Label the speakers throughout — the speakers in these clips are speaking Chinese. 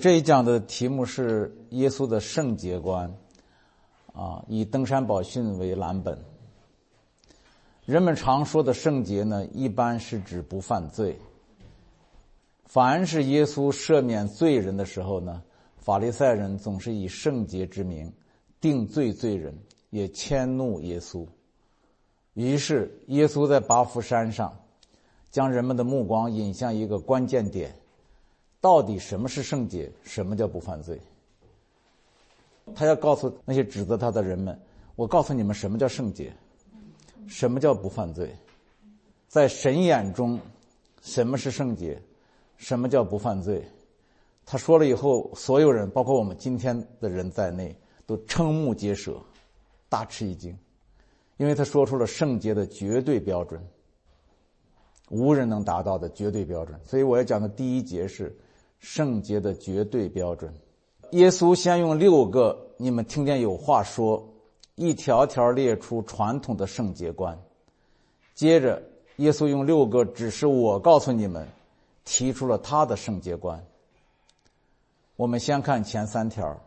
Speaker 1: 这一讲的题目是耶稣的圣洁观，啊，以登山宝训为蓝本。人们常说的圣洁呢，一般是指不犯罪。凡是耶稣赦免罪人的时候呢，法利赛人总是以圣洁之名定罪罪人，也迁怒耶稣。于是，耶稣在巴夫山上，将人们的目光引向一个关键点。到底什么是圣洁？什么叫不犯罪？他要告诉那些指责他的人们：“我告诉你们，什么叫圣洁？什么叫不犯罪？在神眼中，什么是圣洁？什么叫不犯罪？”他说了以后，所有人，包括我们今天的人在内，都瞠目结舌，大吃一惊，因为他说出了圣洁的绝对标准，无人能达到的绝对标准。所以我要讲的第一节是。圣洁的绝对标准。耶稣先用六个你们听见有话说，一条条列出传统的圣洁观。接着，耶稣用六个只是我告诉你们，提出了他的圣洁观。我们先看前三条。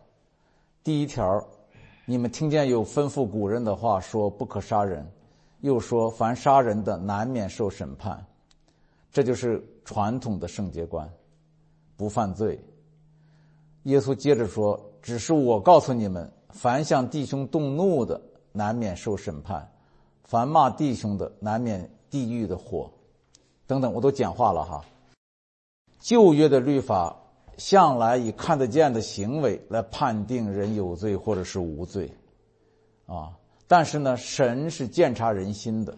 Speaker 1: 第一条，你们听见有吩咐古人的话说不可杀人，又说凡杀人的难免受审判。这就是传统的圣洁观。不犯罪。耶稣接着说：“只是我告诉你们，凡向弟兄动怒的，难免受审判；凡骂弟兄的，难免地狱的火。”等等，我都简化了哈。旧约的律法向来以看得见的行为来判定人有罪或者是无罪，啊，但是呢，神是鉴察人心的。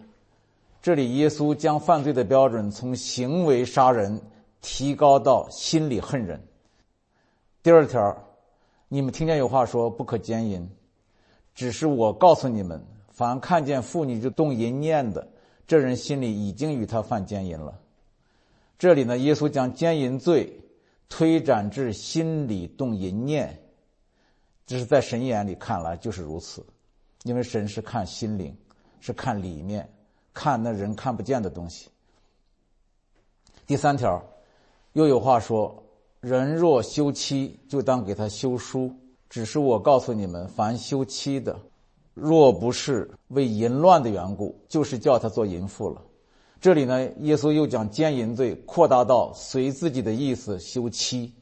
Speaker 1: 这里耶稣将犯罪的标准从行为杀人。提高到心里恨人。第二条，你们听见有话说不可奸淫，只是我告诉你们，凡看见妇女就动淫念的，这人心里已经与他犯奸淫了。这里呢，耶稣将奸淫罪推展至心里动淫念，这是在神眼里看来就是如此，因为神是看心灵，是看里面，看那人看不见的东西。第三条。又有话说：“人若休妻，就当给他休书。只是我告诉你们，凡休妻的，若不是为淫乱的缘故，就是叫他做淫妇了。”这里呢，耶稣又将奸淫罪扩大到随自己的意思休妻。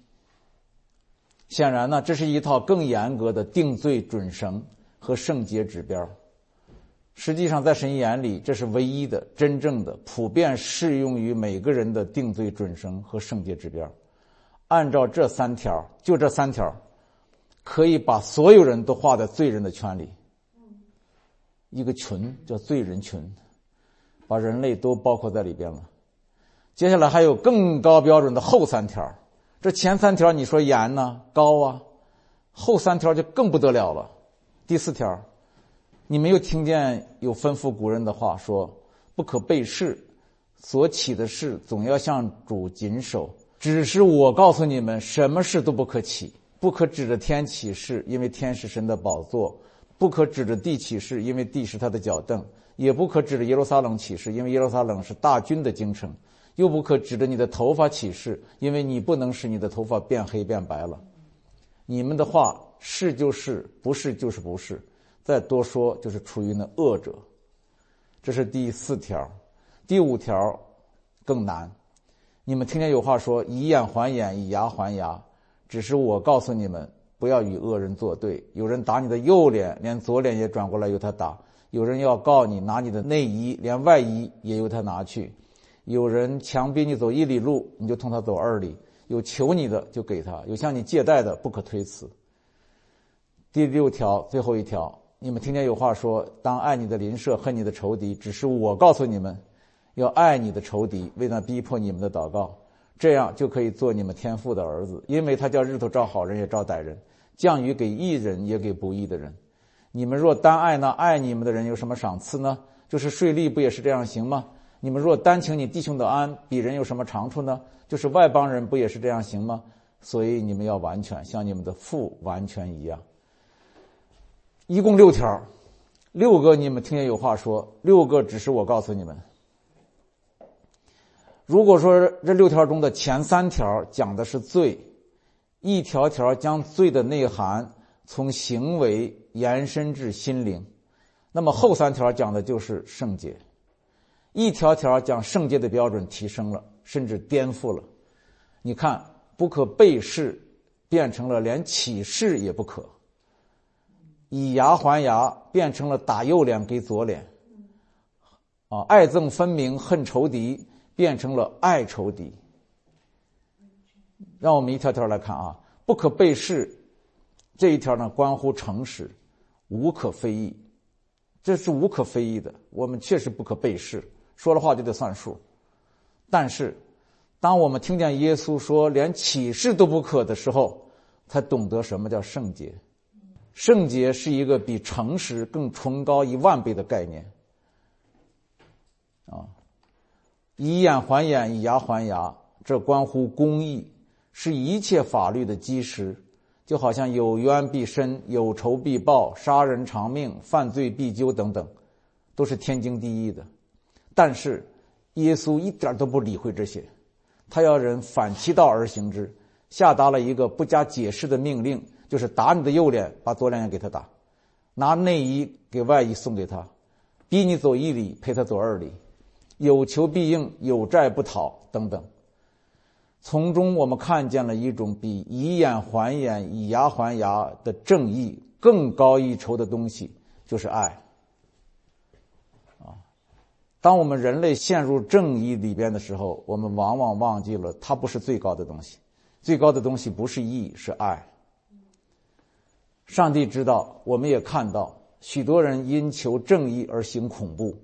Speaker 1: 显然呢，这是一套更严格的定罪准绳和圣洁指标。实际上，在神眼里，这是唯一的、真正的、普遍适用于每个人的定罪准绳和圣洁指标。按照这三条，就这三条，可以把所有人都划在罪人的圈里。一个群叫罪人群，把人类都包括在里边了。接下来还有更高标准的后三条，这前三条你说严呢、高啊，后三条就更不得了了。第四条。你没有听见有吩咐古人的话说：“不可背誓，所起的誓总要向主谨守。”只是我告诉你们，什么事都不可起，不可指着天起誓，因为天是神的宝座；不可指着地起誓，因为地是他的脚凳；也不可指着耶路撒冷起誓，因为耶路撒冷是大军的京城；又不可指着你的头发起誓，因为你不能使你的头发变黑变白了。你们的话是就是，不是就是不是。再多说就是出于那恶者，这是第四条，第五条更难。你们听见有话说以眼还眼，以牙还牙，只是我告诉你们，不要与恶人作对。有人打你的右脸，连左脸也转过来由他打；有人要告你拿你的内衣，连外衣也由他拿去；有人强逼你走一里路，你就同他走二里；有求你的就给他，有向你借贷的不可推辞。第六条，最后一条。你们听见有话说：“当爱你的邻舍，恨你的仇敌。”只是我告诉你们，要爱你的仇敌，为那逼迫你们的祷告，这样就可以做你们天父的儿子。因为他叫日头照好人也照歹人，降雨给义人也给不义的人。你们若单爱那爱你们的人，有什么赏赐呢？就是税吏不也是这样行吗？你们若单请你弟兄的安，比人有什么长处呢？就是外邦人不也是这样行吗？所以你们要完全，像你们的父完全一样。一共六条，六个你们听见有话说，六个只是我告诉你们。如果说这六条中的前三条讲的是罪，一条条将罪的内涵从行为延伸至心灵。那么后三条讲的就是圣洁，一条条将圣洁的标准提升了，甚至颠覆了。你看，不可背誓变成了连启示也不可，以牙还牙变成了打右脸给左脸，啊，爱憎分明恨仇敌变成了爱仇敌。让我们一条条来看啊，不可背誓这一条呢，关乎诚实，无可非议，这是无可非议的。我们确实不可背誓，说了话就得算数。但是，当我们听见耶稣说连起誓都不可的时候，才懂得什么叫圣洁。圣洁是一个比诚实更崇高一万倍的概念。啊，以眼还眼，以牙还牙，这关乎公义。是一切法律的基石，就好像有冤必伸，有仇必报，杀人偿命，犯罪必究等等，都是天经地义的。但是，耶稣一点都不理会这些，他要人反其道而行之，下达了一个不加解释的命令，就是打你的右脸，把左脸也给他打；拿内衣给外衣送给他，逼你走一里，陪他走二里；有求必应，有债不讨等等。从中，我们看见了一种比以眼还眼、以牙还牙的正义更高一筹的东西，就是爱。啊，当我们人类陷入正义里边的时候，我们往往忘记了它不是最高的东西，最高的东西不是义，是爱。上帝知道，我们也看到，许多人因求正义而行恐怖，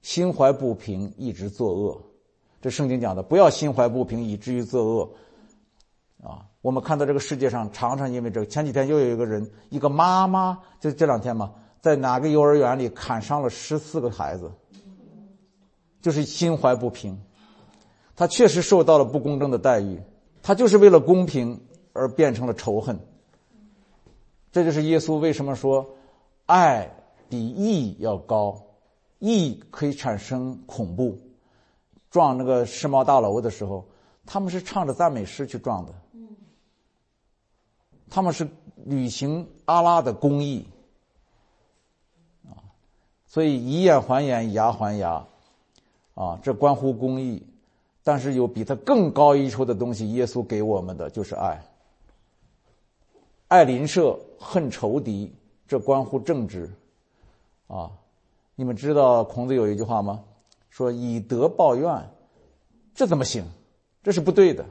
Speaker 1: 心怀不平，一直作恶。这圣经讲的，不要心怀不平，以至于作恶，啊！我们看到这个世界上常常因为这个，前几天又有一个人，一个妈妈，就这两天嘛，在哪个幼儿园里砍伤了十四个孩子，就是心怀不平，他确实受到了不公正的待遇，他就是为了公平而变成了仇恨。这就是耶稣为什么说，爱比义要高，义可以产生恐怖。撞那个世贸大楼的时候，他们是唱着赞美诗去撞的。他们是履行阿拉的公义，啊，所以以眼还眼，以牙还牙，啊，这关乎公义。但是有比它更高一筹的东西，耶稣给我们的就是爱。爱邻舍，恨仇敌，这关乎政治，啊，你们知道孔子有一句话吗？说以德报怨，这怎么行？这是不对的。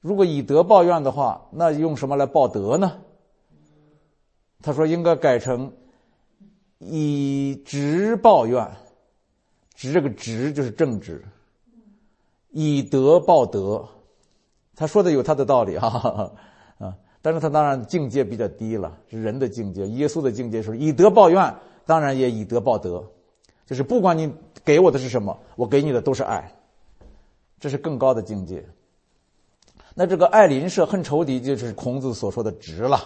Speaker 1: 如果以德报怨的话，那用什么来报德呢？他说应该改成以直报怨，直这个直就是正直，以德报德。他说的有他的道理哈啊，但是他当然境界比较低了，是人的境界。耶稣的境界是以德报怨，当然也以德报德。就是不管你给我的是什么，我给你的都是爱，这是更高的境界。那这个爱邻舍恨仇敌，就是孔子所说的直了。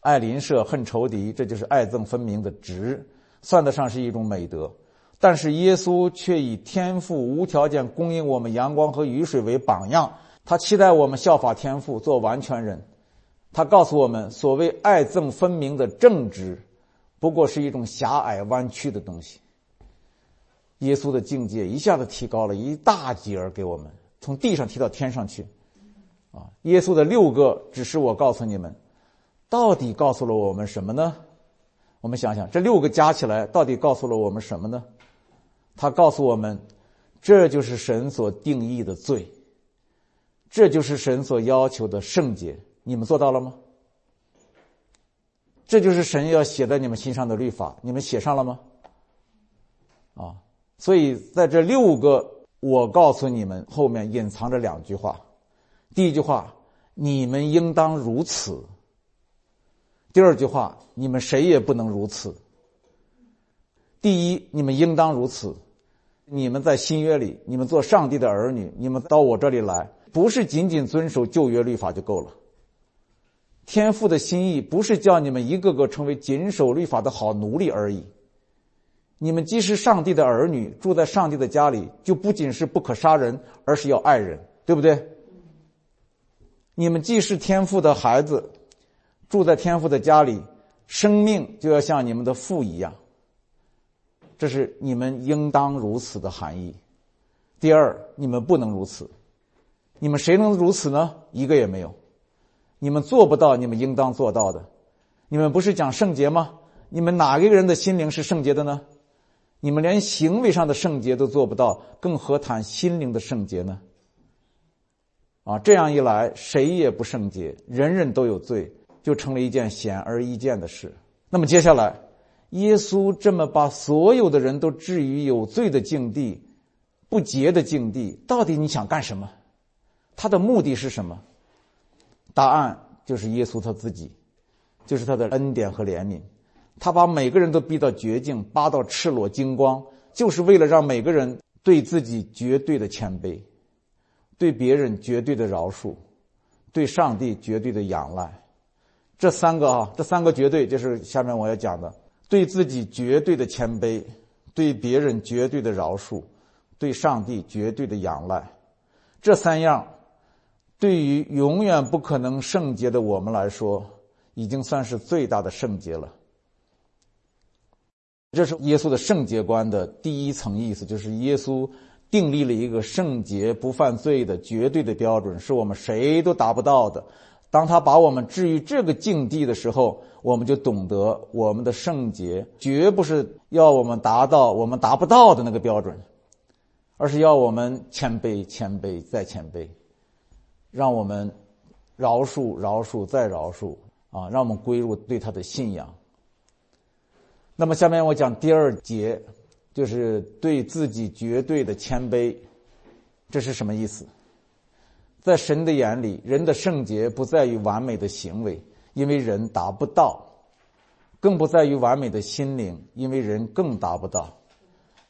Speaker 1: 爱邻舍恨仇敌，这就是爱憎分明的直，算得上是一种美德。但是耶稣却以天父无条件供应我们阳光和雨水为榜样，他期待我们效法天父做完全人。他告诉我们，所谓爱憎分明的正直，不过是一种狭隘弯曲的东西。耶稣的境界一下子提高了一大截儿，给我们从地上提到天上去，啊！耶稣的六个指示，我告诉你们，到底告诉了我们什么呢？我们想想，这六个加起来，到底告诉了我们什么呢？他告诉我们，这就是神所定义的罪，这就是神所要求的圣洁。你们做到了吗？这就是神要写在你们心上的律法，你们写上了吗？啊！所以，在这六个我告诉你们后面隐藏着两句话。第一句话，你们应当如此；第二句话，你们谁也不能如此。第一，你们应当如此。你们在新约里，你们做上帝的儿女，你们到我这里来，不是仅仅遵守旧约律法就够了。天父的心意不是叫你们一个个成为谨守律法的好奴隶而已。你们既是上帝的儿女，住在上帝的家里，就不仅是不可杀人，而是要爱人，对不对？你们既是天父的孩子，住在天父的家里，生命就要像你们的父一样。这是你们应当如此的含义。第二，你们不能如此。你们谁能如此呢？一个也没有。你们做不到，你们应当做到的。你们不是讲圣洁吗？你们哪一个人的心灵是圣洁的呢？你们连行为上的圣洁都做不到，更何谈心灵的圣洁呢？啊，这样一来，谁也不圣洁，人人都有罪，就成了一件显而易见的事。那么接下来，耶稣这么把所有的人都置于有罪的境地、不洁的境地，到底你想干什么？他的目的是什么？答案就是耶稣他自己，就是他的恩典和怜悯。他把每个人都逼到绝境，扒到赤裸精光，就是为了让每个人对自己绝对的谦卑，对别人绝对的饶恕，对上帝绝对的仰赖。这三个啊，这三个绝对就是下面我要讲的：对自己绝对的谦卑，对别人绝对的饶恕，对上帝绝对的仰赖。这三样，对于永远不可能圣洁的我们来说，已经算是最大的圣洁了。这是耶稣的圣洁观的第一层意思，就是耶稣订立了一个圣洁不犯罪的绝对的标准，是我们谁都达不到的。当他把我们置于这个境地的时候，我们就懂得我们的圣洁绝不是要我们达到我们达不到的那个标准，而是要我们谦卑、谦卑再谦卑，让我们饶恕、饶恕再饶恕啊，让我们归入对他的信仰。那么下面我讲第二节，就是对自己绝对的谦卑，这是什么意思？在神的眼里，人的圣洁不在于完美的行为，因为人达不到；更不在于完美的心灵，因为人更达不到。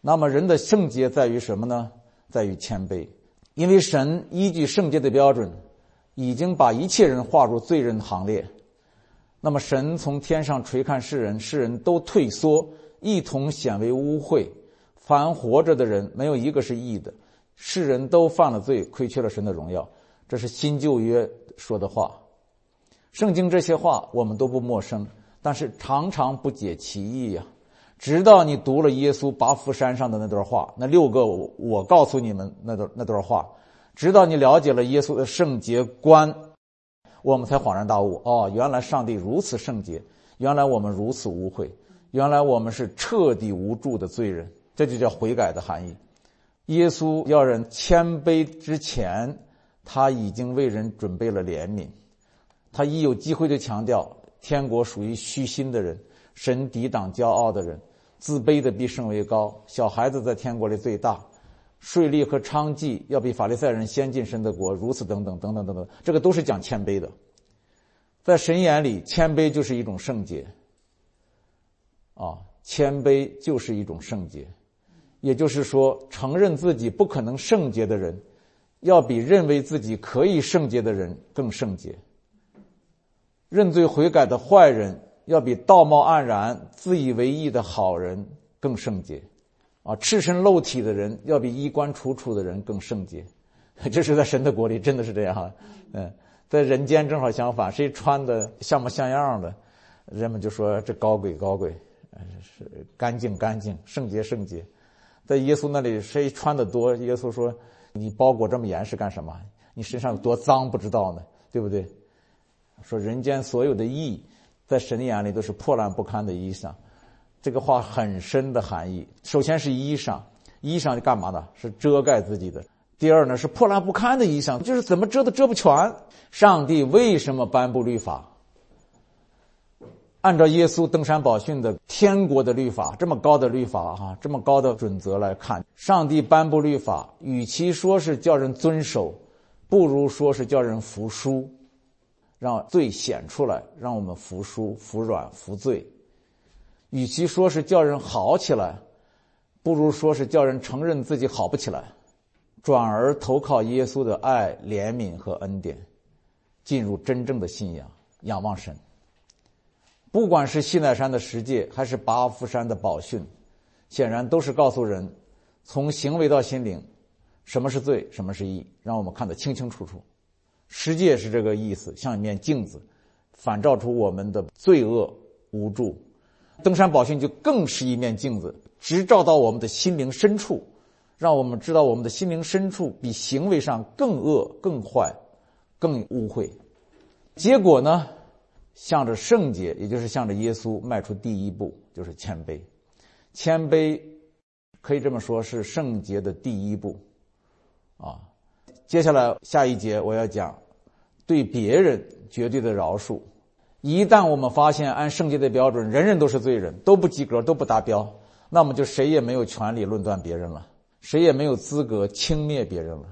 Speaker 1: 那么人的圣洁在于什么呢？在于谦卑，因为神依据圣洁的标准，已经把一切人划入罪人行列。那么，神从天上垂看世人，世人都退缩，一同显为污秽。凡活着的人，没有一个是义的。世人都犯了罪，亏缺了神的荣耀。这是新旧约说的话。圣经这些话我们都不陌生，但是常常不解其意呀。直到你读了耶稣拔福山上的那段话，那六个我告诉你们那段那段话，直到你了解了耶稣的圣洁观。我们才恍然大悟，哦，原来上帝如此圣洁，原来我们如此污秽，原来我们是彻底无助的罪人，这就叫悔改的含义。耶稣要人谦卑之前，他已经为人准备了怜悯。他一有机会就强调，天国属于虚心的人，神抵挡骄傲的人，自卑的必升为高，小孩子在天国里最大。税吏和娼妓要比法利赛人先进神的国，如此等等等等等等，这个都是讲谦卑的。在神眼里，谦卑就是一种圣洁。啊，谦卑就是一种圣洁，也就是说，承认自己不可能圣洁的人，要比认为自己可以圣洁的人更圣洁。认罪悔改的坏人，要比道貌岸然、自以为意的好人更圣洁。啊，赤身露体的人要比衣冠楚楚的人更圣洁，这是在神的国里真的是这样。嗯，在人间正好相反，谁穿的像模像样的，人们就说这高贵高贵，是干净干净，圣洁圣洁。在耶稣那里，谁穿的多，耶稣说你包裹这么严实干什么？你身上有多脏不知道呢？对不对？说人间所有的义，在神的眼里都是破烂不堪的衣裳。这个话很深的含义。首先是衣裳，衣裳是干嘛的？是遮盖自己的。第二呢，是破烂不堪的衣裳，就是怎么遮都遮不全。上帝为什么颁布律法？按照耶稣登山宝训的天国的律法，这么高的律法哈，这么高的准则来看，上帝颁布律法，与其说是叫人遵守，不如说是叫人服输，让罪显出来，让我们服输、服软、服罪。与其说是叫人好起来，不如说是叫人承认自己好不起来，转而投靠耶稣的爱、怜悯和恩典，进入真正的信仰，仰望神。不管是西奈山的十诫，还是巴夫山的宝训，显然都是告诉人，从行为到心灵，什么是罪，什么是义，让我们看得清清楚楚。世界是这个意思，像一面镜子，反照出我们的罪恶无助。登山宝训就更是一面镜子，直照到我们的心灵深处，让我们知道我们的心灵深处比行为上更恶、更坏、更污秽。结果呢，向着圣洁，也就是向着耶稣迈出第一步，就是谦卑。谦卑可以这么说，是圣洁的第一步。啊，接下来下一节我要讲对别人绝对的饶恕。一旦我们发现按圣洁的标准，人人都是罪人，都不及格，都不达标，那么就谁也没有权利论断别人了，谁也没有资格轻蔑别人了。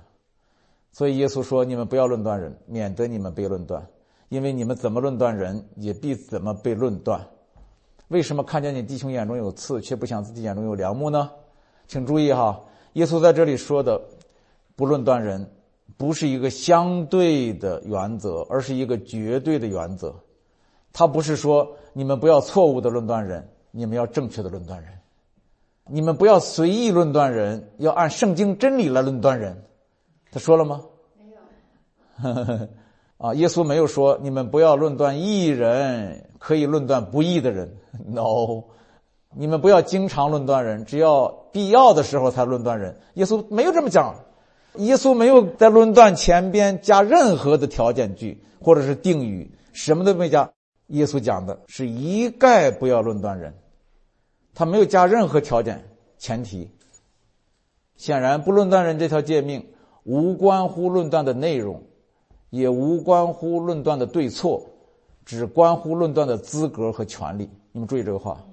Speaker 1: 所以耶稣说：“你们不要论断人，免得你们被论断，因为你们怎么论断人，也必怎么被论断。”为什么看见你弟兄眼中有刺，却不想自己眼中有梁木呢？请注意哈，耶稣在这里说的“不论断人”，不是一个相对的原则，而是一个绝对的原则。他不是说你们不要错误的论断人，你们要正确的论断人；你们不要随意论断人，要按圣经真理来论断人。他说了吗？
Speaker 2: 没有。
Speaker 1: 啊，耶稣没有说你们不要论断义人，可以论断不义的人。No，你们不要经常论断人，只要必要的时候才论断人。耶稣没有这么讲，耶稣没有在论断前边加任何的条件句或者是定语，什么都没加。耶稣讲的是一概不要论断人，他没有加任何条件前提。显然，不论断人这条诫命无关乎论断的内容，也无关乎论断的对错，只关乎论断的资格和权利。你们注意这个话。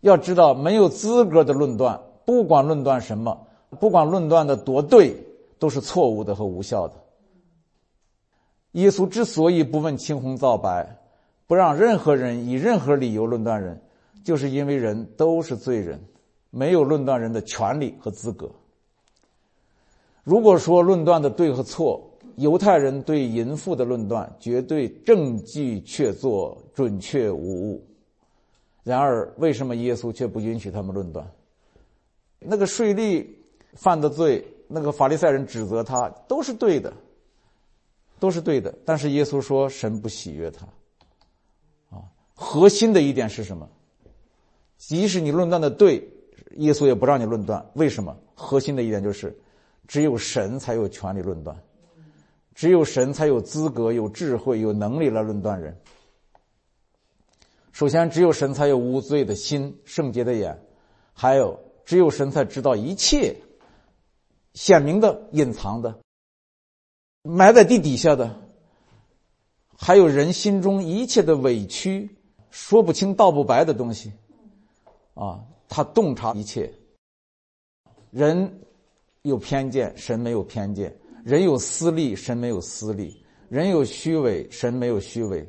Speaker 1: 要知道，没有资格的论断，不管论断什么，不管论断的多对，都是错误的和无效的。耶稣之所以不问青红皂白，不让任何人以任何理由论断人，就是因为人都是罪人，没有论断人的权利和资格。如果说论断的对和错，犹太人对淫妇的论断绝对证据确凿、准确无误。然而，为什么耶稣却不允许他们论断？那个税吏犯的罪，那个法利赛人指责他，都是对的。都是对的，但是耶稣说神不喜悦他。啊，核心的一点是什么？即使你论断的对，耶稣也不让你论断。为什么？核心的一点就是，只有神才有权利论断，只有神才有资格、有智慧、有能力来论断人。首先，只有神才有无罪的心、圣洁的眼，还有只有神才知道一切显明的、隐藏的。埋在地底下的，还有人心中一切的委屈，说不清道不白的东西，啊，他洞察一切。人有偏见，神没有偏见；人有私利，神没有私利；人有虚伪，神没有虚伪；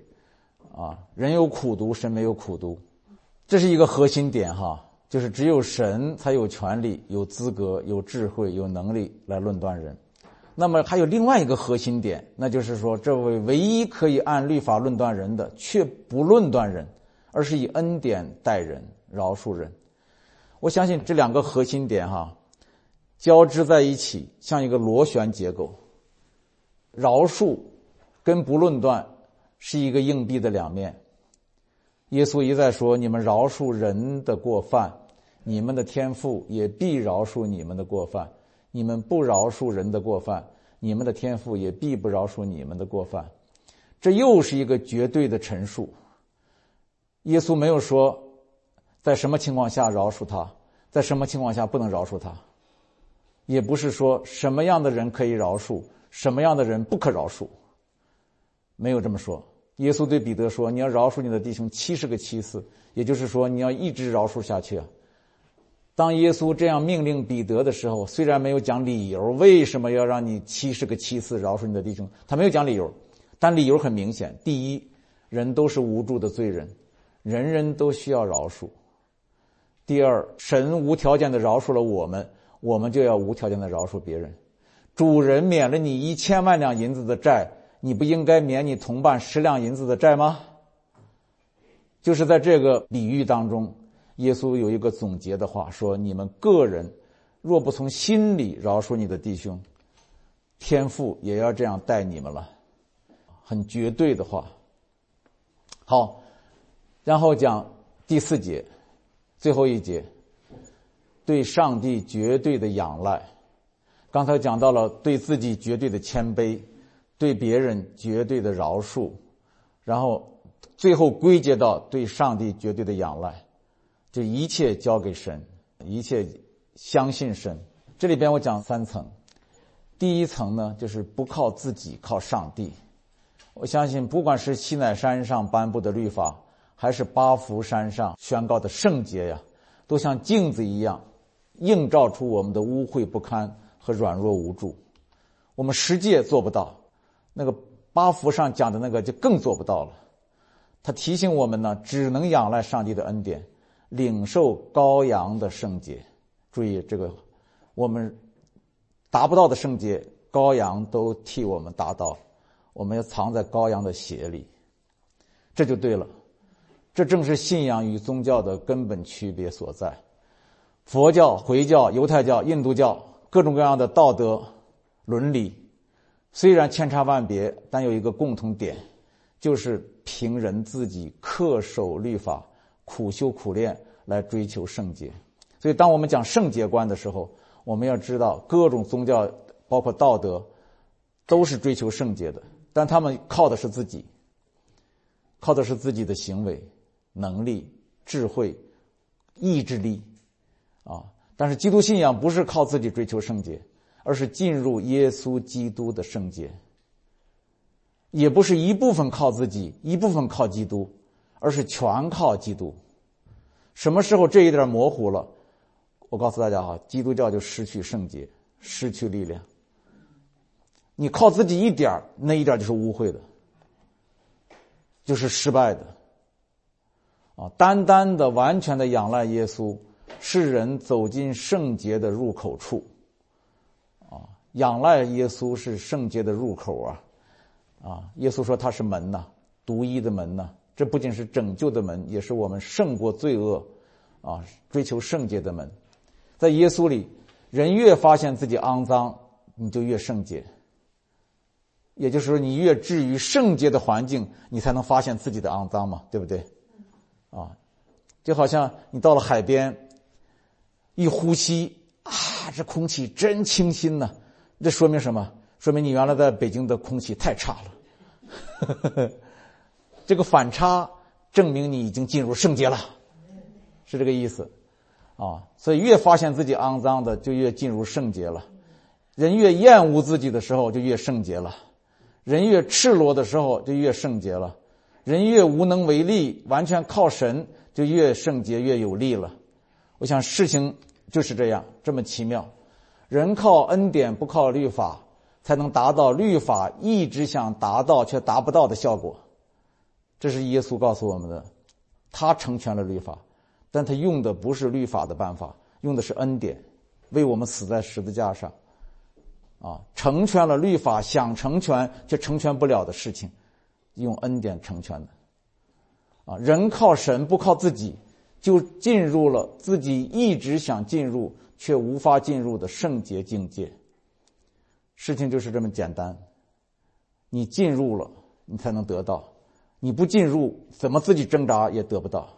Speaker 1: 啊，人有苦读，神没有苦读。这是一个核心点哈，就是只有神才有权利、有资格、有智慧、有能力来论断人。那么还有另外一个核心点，那就是说，这位唯一可以按律法论断人的，却不论断人，而是以恩典待人、饶恕人。我相信这两个核心点哈，交织在一起，像一个螺旋结构。饶恕跟不论断是一个硬币的两面。耶稣一再说：“你们饶恕人的过犯，你们的天父也必饶恕你们的过犯。”你们不饶恕人的过犯，你们的天父也必不饶恕你们的过犯。这又是一个绝对的陈述。耶稣没有说在什么情况下饶恕他，在什么情况下不能饶恕他，也不是说什么样的人可以饶恕，什么样的人不可饶恕。没有这么说。耶稣对彼得说：“你要饶恕你的弟兄七十个七次，也就是说，你要一直饶恕下去啊。”当耶稣这样命令彼得的时候，虽然没有讲理由，为什么要让你七十个七次饶恕你的弟兄？他没有讲理由，但理由很明显：第一，人都是无助的罪人，人人都需要饶恕；第二，神无条件的饶恕了我们，我们就要无条件的饶恕别人。主人免了你一千万两银子的债，你不应该免你同伴十两银子的债吗？就是在这个比喻当中。耶稣有一个总结的话说：“你们个人若不从心里饶恕你的弟兄，天父也要这样待你们了，很绝对的话。好，然后讲第四节，最后一节，对上帝绝对的仰赖。刚才讲到了对自己绝对的谦卑，对别人绝对的饶恕，然后最后归结到对上帝绝对的仰赖，就一切交给神，一切相信神。这里边我讲三层，第一层呢就是不靠自己，靠上帝。我相信，不管是西乃山上颁布的律法，还是八福山上宣告的圣洁呀，都像镜子一样，映照出我们的污秽不堪。和软弱无助，我们实际也做不到。那个八福上讲的那个就更做不到了。他提醒我们呢，只能仰赖上帝的恩典，领受羔羊的圣洁。注意这个，我们达不到的圣洁，羔羊都替我们达到。我们要藏在羔羊的血里，这就对了。这正是信仰与宗教的根本区别所在。佛教、回教、犹太教、印度教。各种各样的道德伦理，虽然千差万别，但有一个共同点，就是凭人自己恪守律法、苦修苦练来追求圣洁。所以，当我们讲圣洁观的时候，我们要知道，各种宗教包括道德，都是追求圣洁的，但他们靠的是自己，靠的是自己的行为、能力、智慧、意志力，啊。但是基督信仰不是靠自己追求圣洁，而是进入耶稣基督的圣洁；也不是一部分靠自己，一部分靠基督，而是全靠基督。什么时候这一点模糊了，我告诉大家啊，基督教就失去圣洁，失去力量。你靠自己一点那一点就是污秽的，就是失败的。啊，单单的、完全的仰赖耶稣。是人走进圣洁的入口处，啊，仰赖耶稣是圣洁的入口啊，啊，耶稣说他是门呐，独一的门呐，这不仅是拯救的门，也是我们胜过罪恶，啊，追求圣洁的门，在耶稣里，人越发现自己肮脏，你就越圣洁。也就是说，你越置于圣洁的环境，你才能发现自己的肮脏嘛，对不对？啊，就好像你到了海边。一呼吸啊，这空气真清新呢！这说明什么？说明你原来在北京的空气太差了。这个反差证明你已经进入圣洁了，是这个意思啊。所以越发现自己肮脏的，就越进入圣洁了。人越厌恶自己的时候，就越圣洁了；人越赤裸的时候，就越圣洁了；人越无能为力，完全靠神，就越圣洁越有力了。我想事情就是这样，这么奇妙。人靠恩典，不靠律法，才能达到律法一直想达到却达不到的效果。这是耶稣告诉我们的。他成全了律法，但他用的不是律法的办法，用的是恩典，为我们死在十字架上，啊，成全了律法想成全却成全不了的事情，用恩典成全的。啊，人靠神，不靠自己。就进入了自己一直想进入却无法进入的圣洁境界。事情就是这么简单，你进入了，你才能得到；你不进入，怎么自己挣扎也得不到。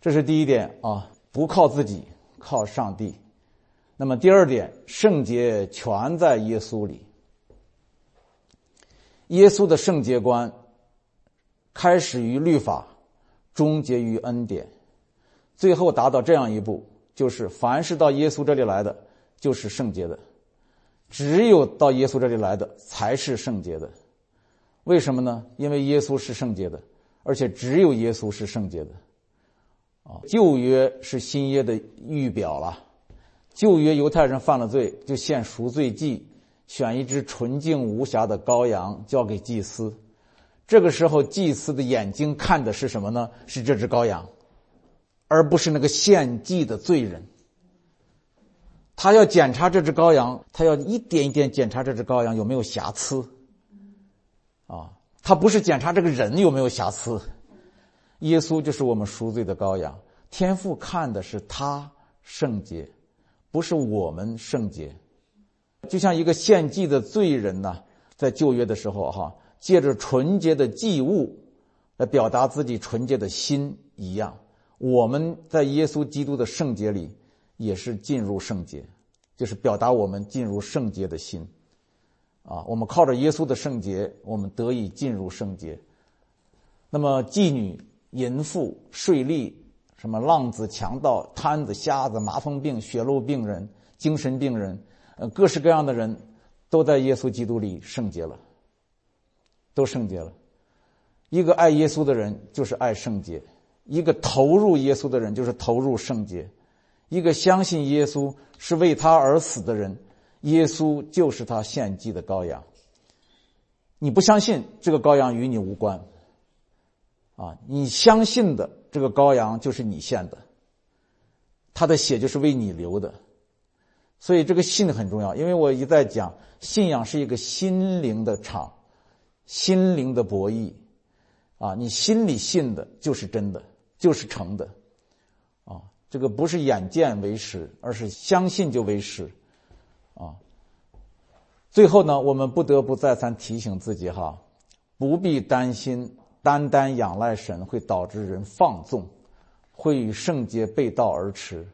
Speaker 1: 这是第一点啊，不靠自己，靠上帝。那么第二点，圣洁全在耶稣里。耶稣的圣洁观开始于律法。终结于恩典，最后达到这样一步，就是凡是到耶稣这里来的，就是圣洁的；只有到耶稣这里来的，才是圣洁的。为什么呢？因为耶稣是圣洁的，而且只有耶稣是圣洁的。啊，旧约是新约的预表了。旧约犹太人犯了罪，就献赎罪祭，选一只纯净无瑕的羔羊，交给祭司。这个时候，祭司的眼睛看的是什么呢？是这只羔羊，而不是那个献祭的罪人。他要检查这只羔羊，他要一点一点检查这只羔羊有没有瑕疵。啊，他不是检查这个人有没有瑕疵。耶稣就是我们赎罪的羔羊，天父看的是他圣洁，不是我们圣洁。就像一个献祭的罪人呢，在旧约的时候哈，借着纯洁的祭物来表达自己纯洁的心一样，我们在耶稣基督的圣洁里也是进入圣洁，就是表达我们进入圣洁的心。啊，我们靠着耶稣的圣洁，我们得以进入圣洁。那么，妓女、淫妇、税吏、什么浪子、强盗、瘫子、瞎子、麻风病、血漏病人、精神病人，呃，各式各样的人，都在耶稣基督里圣洁了，都圣洁了。一个爱耶稣的人就是爱圣洁，一个投入耶稣的人就是投入圣洁，一个相信耶稣是为他而死的人。耶稣就是他献祭的羔羊。你不相信这个羔羊与你无关，啊，你相信的这个羔羊就是你献的，他的血就是为你流的，所以这个信很重要。因为我一再讲，信仰是一个心灵的场，心灵的博弈，啊，你心里信的就是真的，就是成的，啊，这个不是眼见为实，而是相信就为实。啊，最后呢，我们不得不再三提醒自己哈，不必担心单单仰赖神会导致人放纵，会与圣洁背道而驰。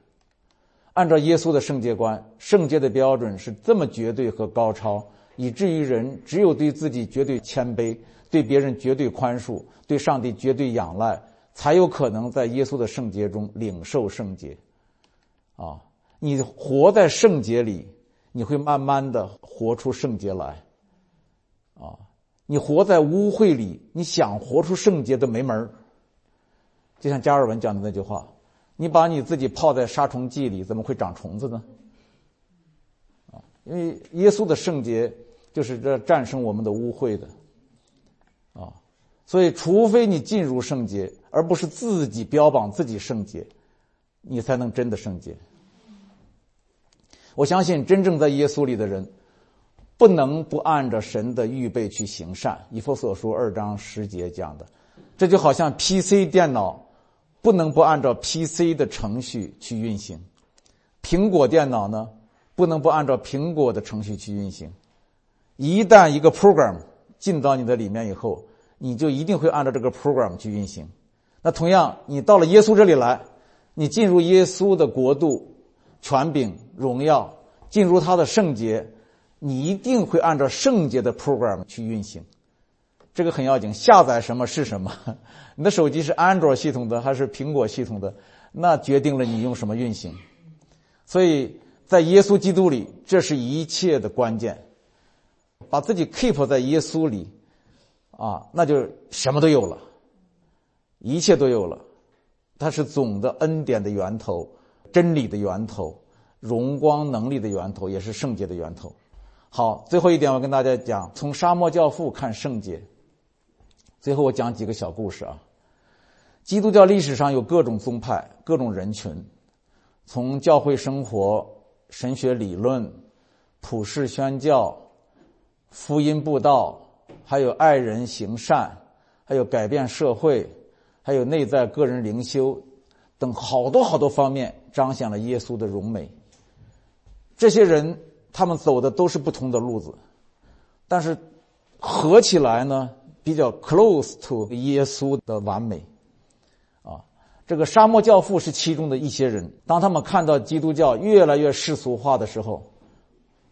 Speaker 1: 按照耶稣的圣洁观，圣洁的标准是这么绝对和高超，以至于人只有对自己绝对谦卑，对别人绝对宽恕，对上帝绝对仰赖，才有可能在耶稣的圣洁中领受圣洁。啊，你活在圣洁里。你会慢慢的活出圣洁来，啊！你活在污秽里，你想活出圣洁都没门就像加尔文讲的那句话：“你把你自己泡在杀虫剂里，怎么会长虫子呢？”啊！因为耶稣的圣洁就是这战胜我们的污秽的，啊！所以，除非你进入圣洁，而不是自己标榜自己圣洁，你才能真的圣洁。我相信真正在耶稣里的人，不能不按照神的预备去行善。以弗所书二章十节讲的，这就好像 PC 电脑不能不按照 PC 的程序去运行，苹果电脑呢不能不按照苹果的程序去运行。一旦一个 program 进到你的里面以后，你就一定会按照这个 program 去运行。那同样，你到了耶稣这里来，你进入耶稣的国度。权柄、荣耀进入他的圣洁，你一定会按照圣洁的 program 去运行，这个很要紧。下载什么是什么？你的手机是安卓系统的还是苹果系统的？那决定了你用什么运行。所以在耶稣基督里，这是一切的关键。把自己 keep 在耶稣里，啊，那就什么都有了，一切都有了。它是总的恩典的源头。真理的源头，荣光能力的源头，也是圣洁的源头。好，最后一点，我跟大家讲，从沙漠教父看圣洁。最后我讲几个小故事啊。基督教历史上有各种宗派、各种人群，从教会生活、神学理论、普世宣教、福音布道，还有爱人行善，还有改变社会，还有内在个人灵修。等好多好多方面彰显了耶稣的荣美。这些人他们走的都是不同的路子，但是合起来呢比较 close to 耶稣的完美。啊，这个沙漠教父是其中的一些人。当他们看到基督教越来越世俗化的时候，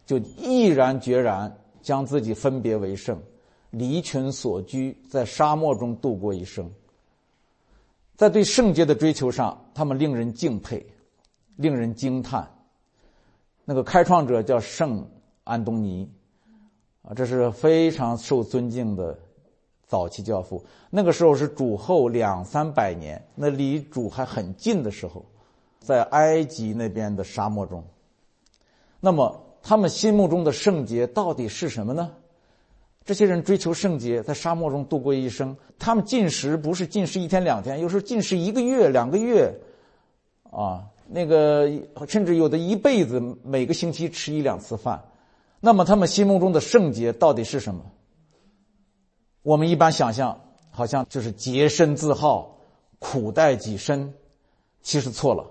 Speaker 1: 就毅然决然将自己分别为圣，离群所居，在沙漠中度过一生。在对圣洁的追求上，他们令人敬佩，令人惊叹。那个开创者叫圣安东尼，啊，这是非常受尊敬的早期教父。那个时候是主后两三百年，那离主还很近的时候，在埃及那边的沙漠中。那么，他们心目中的圣洁到底是什么呢？这些人追求圣洁，在沙漠中度过一生。他们进食不是进食一天两天，有时候进食一个月、两个月，啊，那个甚至有的一辈子每个星期吃一两次饭。那么他们心目中的圣洁到底是什么？我们一般想象好像就是洁身自好、苦待己身，其实错了。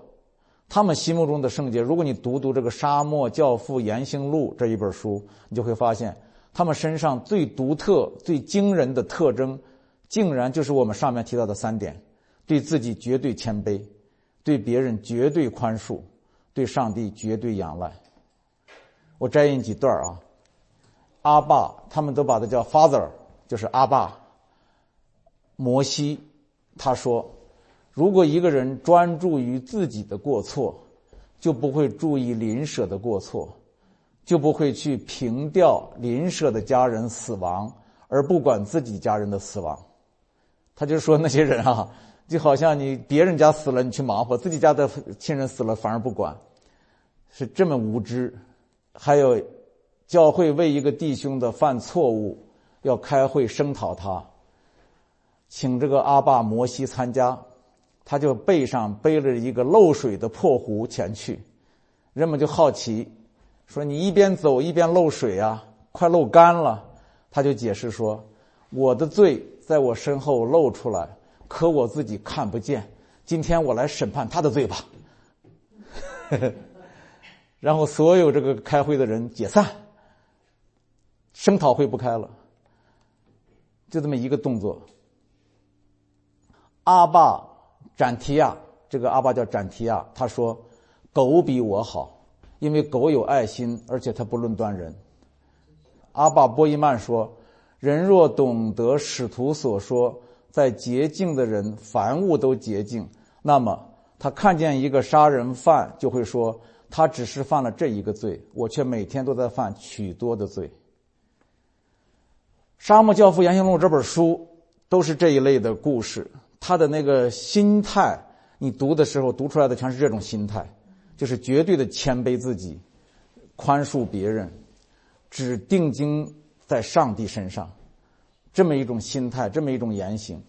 Speaker 1: 他们心目中的圣洁，如果你读读这个《沙漠教父言行录》这一本书，你就会发现，他们身上最独特、最惊人的特征，竟然就是我们上面提到的三点：对自己绝对谦卑，对别人绝对宽恕，对上帝绝对仰赖。我摘引几段啊，阿爸，他们都把它叫 Father，就是阿爸。摩西他说。如果一个人专注于自己的过错，就不会注意邻舍的过错，就不会去凭吊邻舍的家人死亡而不管自己家人的死亡。他就说那些人啊，就好像你别人家死了你去忙活，自己家的亲人死了反而不管，是这么无知。还有，教会为一个弟兄的犯错误要开会声讨他，请这个阿爸摩西参加。他就背上背了一个漏水的破壶前去，人们就好奇，说你一边走一边漏水啊，快漏干了。他就解释说，我的罪在我身后露出来，可我自己看不见。今天我来审判他的罪吧。然后所有这个开会的人解散，声讨会不开了，就这么一个动作。阿爸。展提亚，这个阿爸叫展提亚，他说：“狗比我好，因为狗有爱心，而且它不论断人。”阿爸波伊曼说：“人若懂得使徒所说，在洁净的人，凡物都洁净，那么他看见一个杀人犯，就会说：他只是犯了这一个罪，我却每天都在犯许多的罪。”《沙漠教父杨行录》这本书都是这一类的故事。他的那个心态，你读的时候读出来的全是这种心态，就是绝对的谦卑自己，宽恕别人，只定睛在上帝身上，这么一种心态，这么一种言行。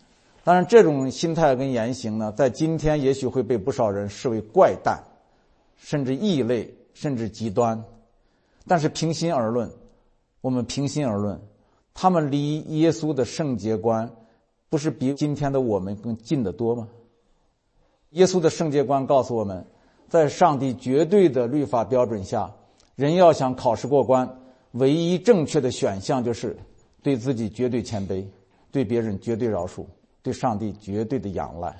Speaker 1: 当然，这种心态跟言行呢，在今天也许会被不少人视为怪诞，甚至异类，甚至极端。但是平心而论，我们平心而论，他们离耶稣的圣洁观。不是比今天的我们更近得多吗？耶稣的圣洁观告诉我们，在上帝绝对的律法标准下，人要想考试过关，唯一正确的选项就是对自己绝对谦卑，对别人绝对饶恕，对上帝绝对的仰赖。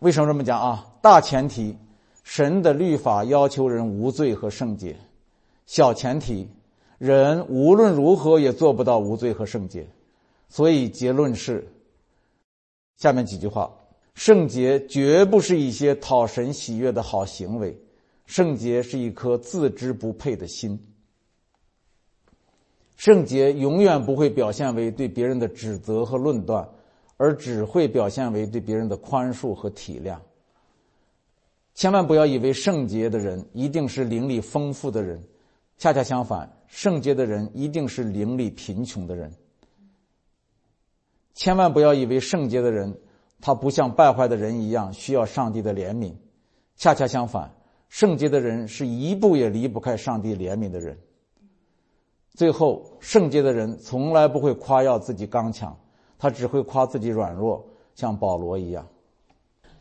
Speaker 1: 为什么这么讲啊？大前提，神的律法要求人无罪和圣洁；小前提，人无论如何也做不到无罪和圣洁。所以结论是，下面几句话：圣洁绝不是一些讨神喜悦的好行为，圣洁是一颗自知不配的心。圣洁永远不会表现为对别人的指责和论断，而只会表现为对别人的宽恕和体谅。千万不要以为圣洁的人一定是灵力丰富的人，恰恰相反，圣洁的人一定是灵力贫穷的人。千万不要以为圣洁的人，他不像败坏的人一样需要上帝的怜悯，恰恰相反，圣洁的人是一步也离不开上帝怜悯的人。最后，圣洁的人从来不会夸耀自己刚强，他只会夸自己软弱，像保罗一样。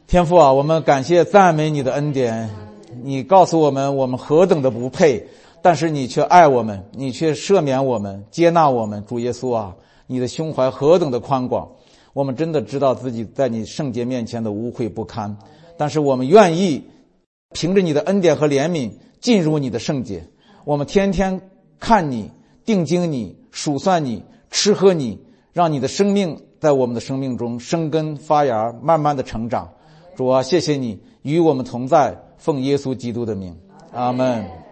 Speaker 1: 天父啊，我们感谢赞美你的恩典，你告诉我们我们何等的不配，但是你却爱我们，你却赦免我们，接纳我们，主耶稣啊。你的胸怀何等的宽广，我们真的知道自己在你圣洁面前的污秽不堪，但是我们愿意凭着你的恩典和怜悯进入你的圣洁。我们天天看你、定睛你、数算你、吃喝你，让你的生命在我们的生命中生根发芽，慢慢的成长。主啊，谢谢你与我们同在，奉耶稣基督的名，阿门。